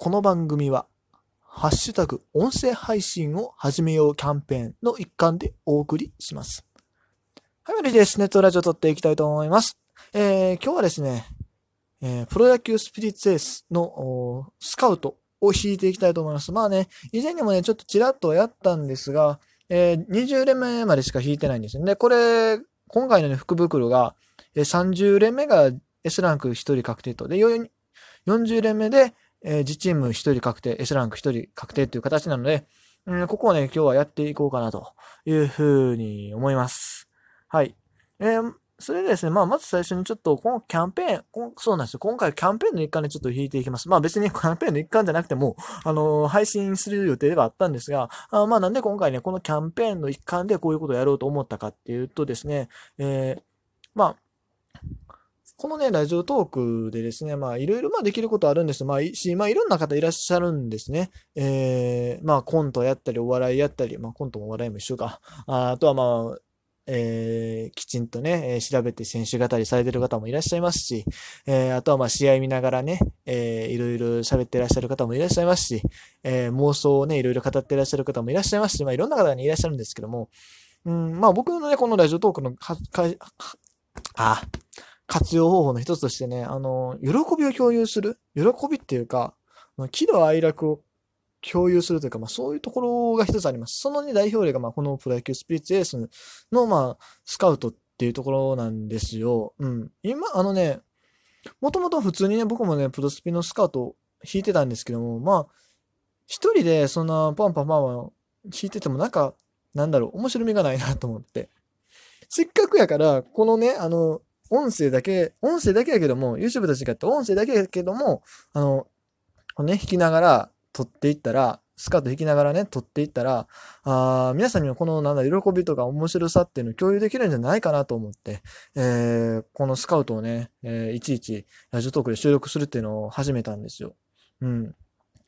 この番組は、ハッシュタグ音声配信を始めようキャンペーンの一環でお送りします。はい、マリです。ネットラジオ撮っていきたいと思います。えー、今日はですね、えー、プロ野球スピリッツエースのスカウトを引いていきたいと思います。まあね、以前にもね、ちょっとちらっとやったんですが、えー、20連目までしか引いてないんですよね。これ、今回のね、福袋が、えー、30連目が S ランク1人確定と。で、40連目で、えー、自チーム1人確定、S ランク1人確定という形なので、うん、ここをね、今日はやっていこうかなというふうに思います。はい。えー、それでですね、まあ、まず最初にちょっと、このキャンペーン、そうなんですよ。今回キャンペーンの一環でちょっと引いていきます。まあ別に キャンペーンの一環じゃなくても、あのー、配信する予定ではあったんですが、あまあなんで今回ね、このキャンペーンの一環でこういうことをやろうと思ったかっていうとですね、えー、まあ、このね、ラジオトークでですね、まあ、いろいろまあできることあるんです。まあ、し、まあ、いろんな方いらっしゃるんですね。えー、まあ、コントやったり、お笑いやったり、まあ、コントもお笑いも一緒か。ああとはまあ、えー、きちんとね、えー、調べて選手語りされてる方もいらっしゃいますし、えー、あとはまあ試合見ながらね、えー、いろいろ喋ってらっしゃる方もいらっしゃいますし、えー、妄想をね、いろいろ語ってらっしゃる方もいらっしゃいますし、まあいろんな方にいらっしゃるんですけども、うん、まあ僕のね、このラジオトークのか、か、あ、活用方法の一つとしてね、あの、喜びを共有する？喜びっていうか、喜怒哀楽を共有するというか、まあそういうところが一つあります。そのね、代表例が、まあこのプロ野球スピリッツエースの、まあ、スカウトっていうところなんですよ。うん。今、あのね、もともと普通にね、僕もね、プロスピのスカウト弾いてたんですけども、まあ、一人でそんなパンパンパンパン弾いててもなんか、なんだろう、面白みがないなと思って。せっかくやから、このね、あの、音声だけ、音声だけやけども、YouTube と違って音声だけやけども、あの、ね、弾きながら撮っていったら、スカート弾きながらね、撮っていったら、あ皆さんにはこのなんだ、喜びとか面白さっていうのを共有できるんじゃないかなと思って、えー、このスカウトをね、えー、いちいちラジオトークで収録するっていうのを始めたんですよ。うん。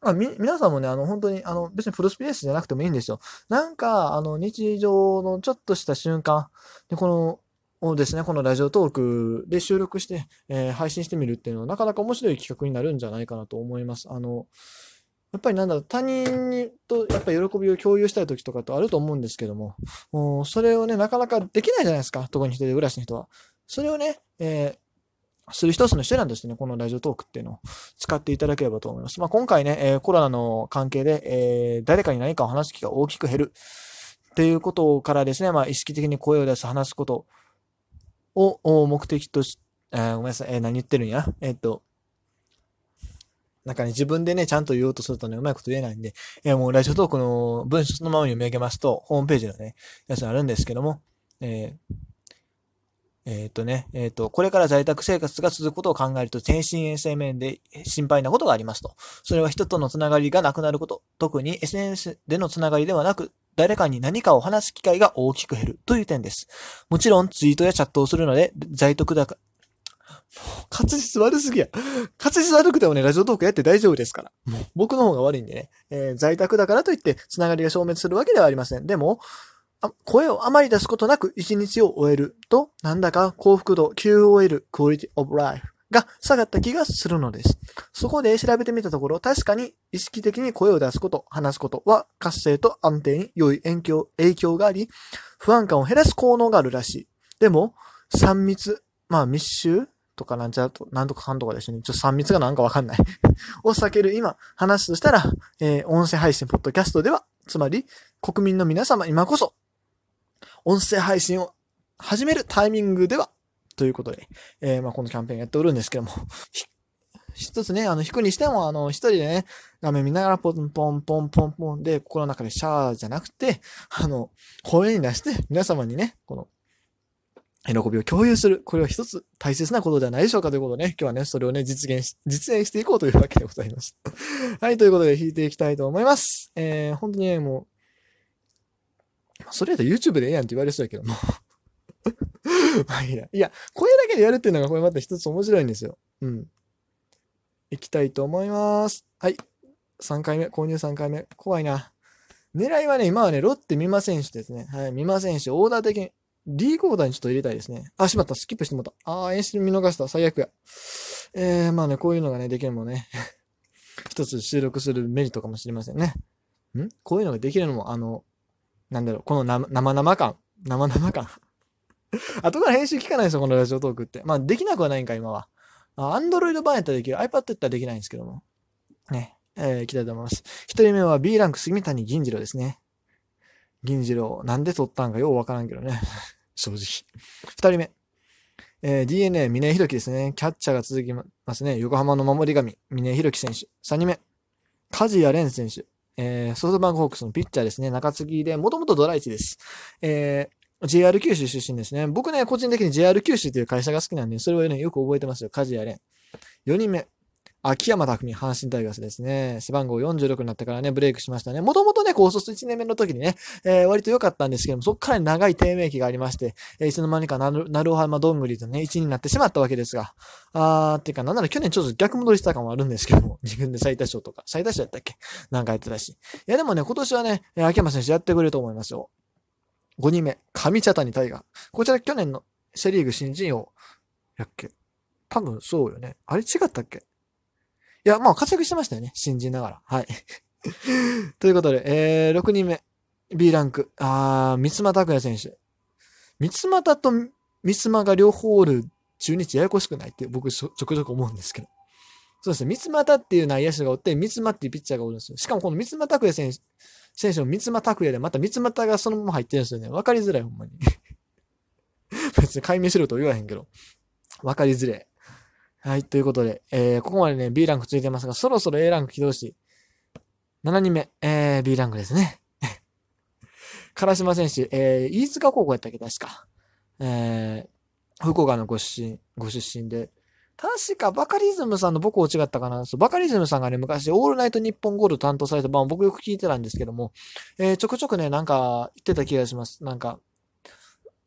あ、み、皆さんもね、あの、本当に、あの、別にプロスピースじゃなくてもいいんですよ。なんか、あの、日常のちょっとした瞬間、で、この、をですね、このラジオトークで収録して、えー、配信してみるっていうのはなかなか面白い企画になるんじゃないかなと思います。あの、やっぱりなんだろう、他人にとやっぱり喜びを共有したい時とかとあると思うんですけども、もそれをね、なかなかできないじゃないですか、特に一人暮らしの人は。それをね、えー、する一つの手段としてね、このラジオトークっていうのを使っていただければと思います。まあ、今回ね、えー、コロナの関係で、えー、誰かに何かを話す機会が大きく減るっていうことからですね、まあ、意識的に声を出す、話すことを目的とし、あごめんなさい、えー、何言ってるんや？えっ、と、なんかね、自分でね、ちゃんと言おうとするとね、うまいこと言えないんで、えー、もうラジオトークの文章そのまま読み上げますと、ホームページのね、やつあるんですけども、え、えっ、とね、えっ、と、これから在宅生活が続くことを考えると、精神衛生面で心配なことがありますと。それは人とのつながりがなくなること。特に SNS でのつながりではなく、誰かに何かを話す機会が大きく減るという点です。もちろんツイートやチャットをするので、在宅だか、滑舌悪すぎや。滑舌悪くてもね、ラジオトークやって大丈夫ですから。僕の方が悪いんでね。えー、在宅だからといって、つながりが消滅するわけではありません。でも、声をあまり出すことなく一日を終えると、なんだか幸福度 QOL、Quality of Life が下がった気がするのです。そこで調べてみたところ、確かに意識的に声を出すこと、話すことは活性と安定に良い影響影響があり、不安感を減らす効能があるらしい。でも、3密、まあ密集とかなんちゃうと、なんとかかんとかですね。ちょっと3密がなんかわかんない を避ける今、話すとしたら、えー、音声配信、ポッドキャストでは、つまり、国民の皆様、今こそ、音声配信を始めるタイミングでは、ということで、えー、まあ、このキャンペーンやっておるんですけども、一つね、あの、弾くにしても、あの、一人でね、画面見ながらポンポンポンポンポンで、心の中でシャーじゃなくて、あの、声に出して、皆様にね、この、喜びを共有する。これは一つ大切なことではないでしょうかということでね、今日はね、それをね、実現し、実演していこうというわけでございます。はい、ということで弾いていきたいと思います。えー、本当にね、もう、それやったら YouTube でええやんって言われそうやけども まあいいや。いや、声だけでやるっていうのがこれまた一つ面白いんですよ。うん。いきたいと思います。はい。3回目、購入3回目。怖いな。狙いはね、今はね、ロッテ見ませんしですね。はい、見ませんし、オーダー的に、リーコーダーにちょっと入れたいですね。あ、しまった。スキップしてもらった。あー、演出見逃した。最悪や。えー、まあね、こういうのがね、できるもんね。一つ収録するメリットかもしれませんね。ん？こういうのができるのも、あの、なんだろう、この生々感。生々感。後から編集聞かないですよ、このラジオトークって。まあ、できなくはないんか、今は。アンドロイド版やったらできる。iPad やったらできないんですけども。ね。えー、いきたいと思います。一人目は B ランク杉谷銀次郎ですね。銀次郎、なんで取ったんかようわからんけどね。正直。二人目。えー、DNA、峰弘樹ですね。キャッチャーが続きますね。横浜の守り神、峰弘樹選手。三人目。梶谷蓮選手。えー、ソフトバンクホークスのピッチャーですね。中継ぎで、もともとドライチです。えー、JR 九州出身ですね。僕ね、個人的に JR 九州という会社が好きなんで、それをね、よく覚えてますよ。梶谷蓮。4人目。秋山拓実、阪神タイガースですね。背番号46になってからね、ブレイクしましたね。もともとね、高卒1年目の時にね、えー、割と良かったんですけども、そこから長い低迷期がありまして、えー、いつの間にかなる、なるおはまどんぐりとね、1位になってしまったわけですが、あー、っていうか、なんなら去年ちょっと逆戻りした感もあるんですけども、自分で最多勝とか、最多勝やったっけ？なんかやってたし。いや、でもね、今年はね、秋山選手やってくれると思いますよ。5人目、上茶谷大河。こちら去年のセリーグ新人王やっけ？多分そうよね。あれ違ったっけ？いや、まあ活躍してましたよね。新人ながら。はい。ということで、えー、6人目。B ランク。あー、三つ拓也選手。三つ又と三つ間が両方おる中日ややこしくないって僕ちょくちょく思うんですけど。そうですね。三つ又っていう内野手がおって、三つ間っていうピッチャーがおるんですよ。しかもこの三つ間拓也選手、選手も三つ間拓也で、また三つ又がそのまま入ってるんですよね。わかりづらい、ほんまに。別に解明しろと言わへんけど。わかりづれ。はい、ということで、えー、ここまでね、B ランクついてますが、そろそろ A ランク起動し、7人目、えー、B ランクですね。唐島選手、えー、飯塚高校やったっけ、確か。えー、福岡のご出身、ご出身で、確かバカリズムさんの母校違ったかな。そうバカリズムさんがね、昔、オールナイトニッポンゴールド担当された番を僕よく聞いてたんですけども、えー、ちょくちょくね、なんか言ってた気がします。なんか、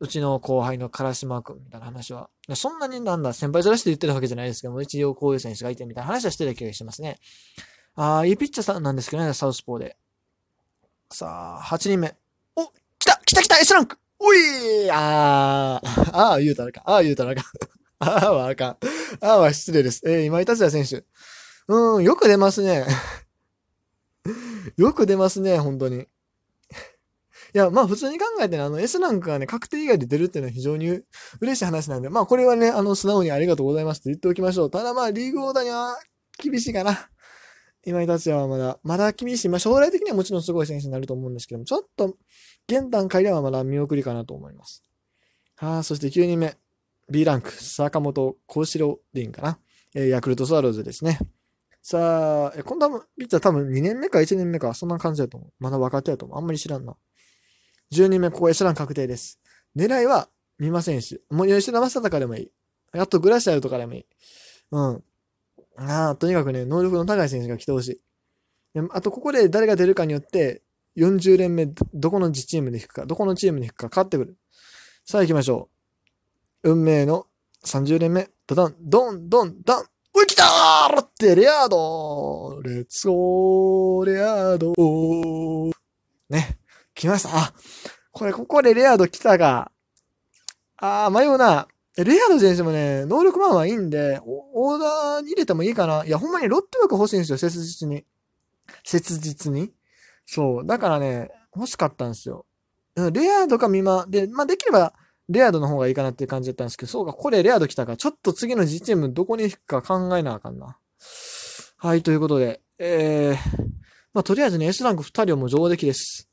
うちの後輩の唐島くんみたいな話は。そんなになんだ、先輩ずらして言ってるわけじゃないですけども、一応こういう選手がいてみたいな話はしてた気がしますね。ああ、いいピッチャーさんなんですけどね、サウスポーで。さあ、8人目。お、来た来た来た !S ランクおいあー、ああ、言うたらか。ああ、言うたらか。ああはあかん。ああは失礼です。えー、今井達也選手。うん、よく出ますね。よく出ますね、本当に。いや、まあ普通に考えてね、あの S ランクがね、確定以外で出るっていうのは非常に嬉しい話なんで、まあこれはね、あの素直にありがとうございますと言っておきましょう。ただまあリーグオーダーには厳しいかな。今井達也はまだ、まだ厳しい。まあ将来的にはもちろんすごい選手になると思うんですけども、ちょっと現段階ではまだ見送りかなと思います。はあ、そして9人目。B ランク、坂本幸四郎でいいんかな？えー、ヤクルトスワローズですね。さあ、え、今度はピッチャー多分2年目か1年目か、そんな感じだと思う。まだ若手だと思う。あんまり知らんな。12人目、ここ S ラン確定です。狙いは、三馬選手。もう吉田正尚でもいい。あとグラシアルとかでもいい。うん。ああ、とにかくね、能力の高い選手が来てほしい。あと、ここで誰が出るかによって、40連目、どこのチームで引くか、どこのチームに引くか変わってくる。さあ行きましょう。運命の30連目、ドドン、ドン、ドン、ドン。おい、来たーロッテ、レアードレッツゴー、レアードね。来ました。あ、これ、ここでレアード来たが、あー、迷うな。レアード選手もね、能力マンはいいんで、オーダーに入れてもいいかな。いや、ほんまにロッテ枠欲しいんですよ、切実に。切実に。そう。だからね、欲しかったんですよ。レアードかミマ。で、まあ、できれば、レアードの方がいいかなっていう感じだったんですけど、そうか、これレアード来たか、ちょっと次の実チームどこに行くか考えなあかんな。はい、ということで、えー、まあ、とりあえずね、S ランク2人はもう上出来です。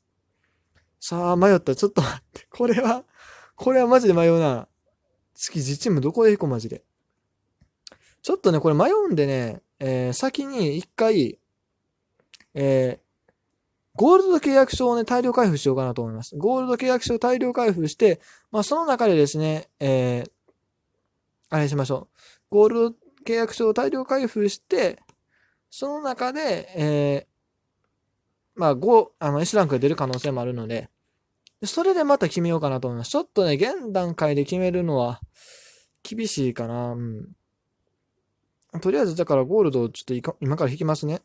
さあ、迷った。ちょっと待って。これは、これはマジで迷うな。次、実チームどこで行こう、マジで。ちょっとね、これ迷うんでね、えー、先に一回、えー、ゴールド契約書をね、大量開封しようかなと思います。ゴールド契約書を大量開封して、まあ、その中でですね、えー、あれしましょう。ゴールド契約書を大量開封して、その中で、えまあ5、あの S ランクが出る可能性もあるので、それでまた決めようかなと思います。ちょっとね、現段階で決めるのは厳しいかな。うん。とりあえず、だからゴールドをちょっと今から引きますね。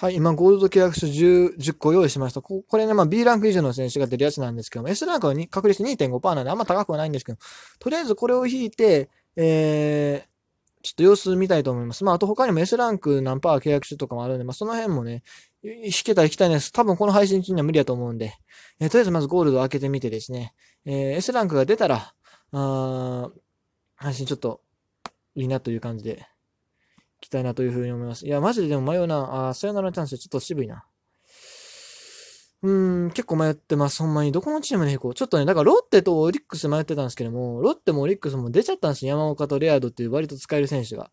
はい、今、ゴールド契約書 10, 10個用意しました。これね、まあ B ランク以上の選手が出るやつなんですけども、S ランクは確率2.5%なんであんま高くはないんですけど、とりあえずこれを引いて、えー、ちょっと様子見たいと思います。まあ、あと他にも S ランク何パー契約書とかもあるんで、まあ、その辺もね、弾けたら行きたいです。多分この配信中には無理だと思うんで、えー、とりあえずまずゴールドを開けてみてですね、えー、S ランクが出たら、あ配信ちょっといいなという感じで、きたいなというふうに思います。いや、マジででも迷うな。あ、さよならのチャンスちょっと渋いな。うん、結構迷ってます。ほんまに。どこのチームで行こう？ちょっとね、だからロッテとオリックス迷ってたんですけども、ロッテもオリックスも出ちゃったんですよ。山岡とレアードっていう割と使える選手が。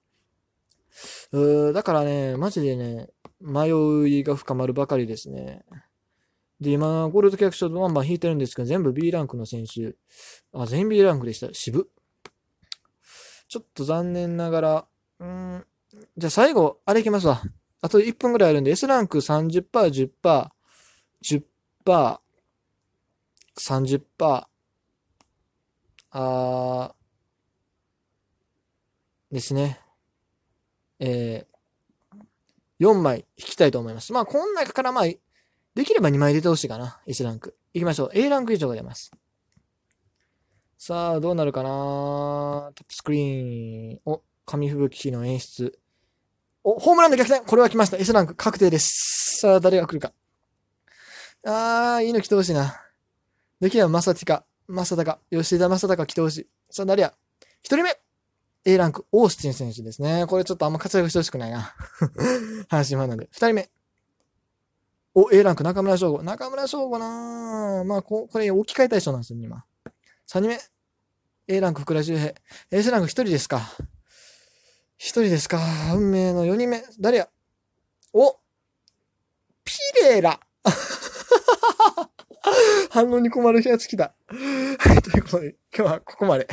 うーだからね、マジでね、迷いが深まるばかりですね。で、今、ゴールド契約書バンバン引いてるんですけど、全部 B ランクの選手。あ、全員 B ランクでした。渋。ちょっと残念ながら、うん、じゃあ最後、あれいきますわ。あと1分ぐらいあるんで、S ランク30%、10%、10%、30%、あー、ですね。えー、4枚引きたいと思います。まあ、この中からまあ、できれば2枚出てほしいかな。S ランク。いきましょう。A ランク以上が出ます。さあ、どうなるかなトップスクリーン。お、紙吹雪の演出。お、ホームランで逆転これは来ました。S ランク確定です。さあ、誰が来るか。あー、いいの来てほしいな。できれば、まさティカ、まさたか、吉田正尚来てほしい。さあ、誰や一人目 !A ランク、オースティン選手ですね。これちょっとあんま活躍してほしくないな。阪神ファンなんで。二人目。お、A ランク、中村翔吾。中村翔吾なまあ、こ、これ置き換えたい人なんですよ、今。三人目。A ランク、福田周平。S ランク一人ですか。一人ですか？運命の4人目。誰や？おピレラ 反応に困るやつ来た。はい、ということで、今日はここまで。